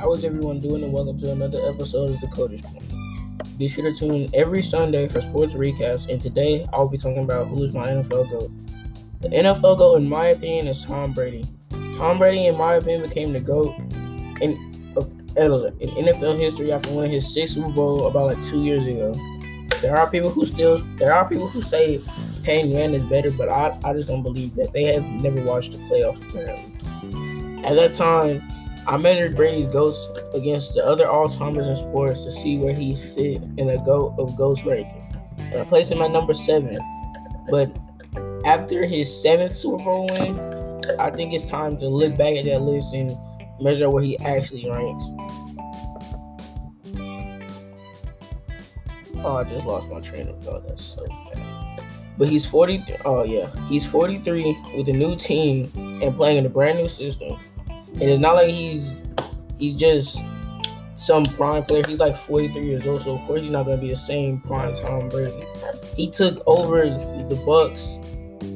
How is everyone doing? And welcome to another episode of the Coach's Corner. Be sure to tune in every Sunday for sports recaps. And today I'll be talking about who is my NFL GOAT. The NFL GOAT, in my opinion, is Tom Brady. Tom Brady, in my opinion, became the GOAT in, uh, in NFL history after winning his sixth Super Bowl about like two years ago. There are people who still there are people who say Peyton Manning is better, but I, I just don't believe that. They have never watched the playoffs apparently. At that time, I measured Brady's ghost against the other all-timers in sports to see where he fit in a GOAT of GOATs ranking. And I placed him at number seven. But after his seventh Super Bowl win, I think it's time to look back at that list and measure where he actually ranks. Oh, I just lost my train of thought. That's so bad. But he's 40. Oh yeah, he's 43 with a new team and playing in a brand new system. And it's not like he's he's just some prime player. He's like 43 years old, so of course he's not gonna be the same prime Tom Brady. He took over the Bucks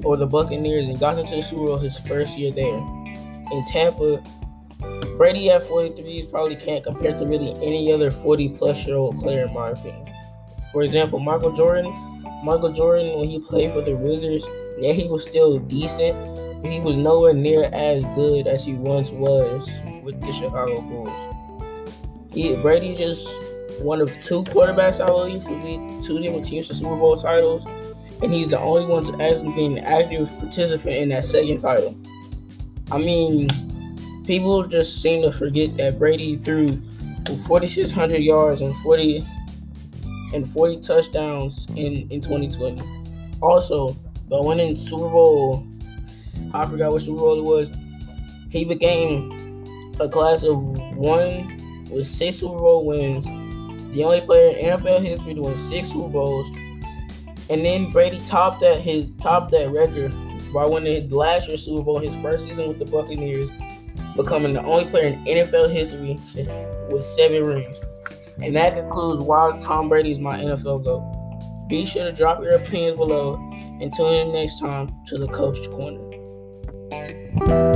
or the Buccaneers and got them to the Super Bowl his first year there. In Tampa, Brady at 43 probably can't compare to really any other 40 plus year old player in my opinion. For example, Michael Jordan. Michael Jordan, when he played for the Wizards, yeah, he was still decent, he was nowhere near as good as he once was with the Chicago Bulls. He, Brady's just one of two quarterbacks, I believe, to lead two different teams to Super Bowl titles, and he's the only one to actually be an active participant in that second title. I mean, people just seem to forget that Brady threw 4,600 yards and 40 and 40 touchdowns in, in 2020. Also, by winning Super Bowl, I forgot which Bowl it was, he became a class of one with six Super Bowl wins, the only player in NFL history to win six Super Bowls. And then Brady topped that his topped that record by winning last year's Super Bowl, his first season with the Buccaneers, becoming the only player in NFL history with seven rings. And that concludes why Tom Brady is my NFL GOAT. Be sure to drop your opinions below and tune in next time to the Coach's Corner thank you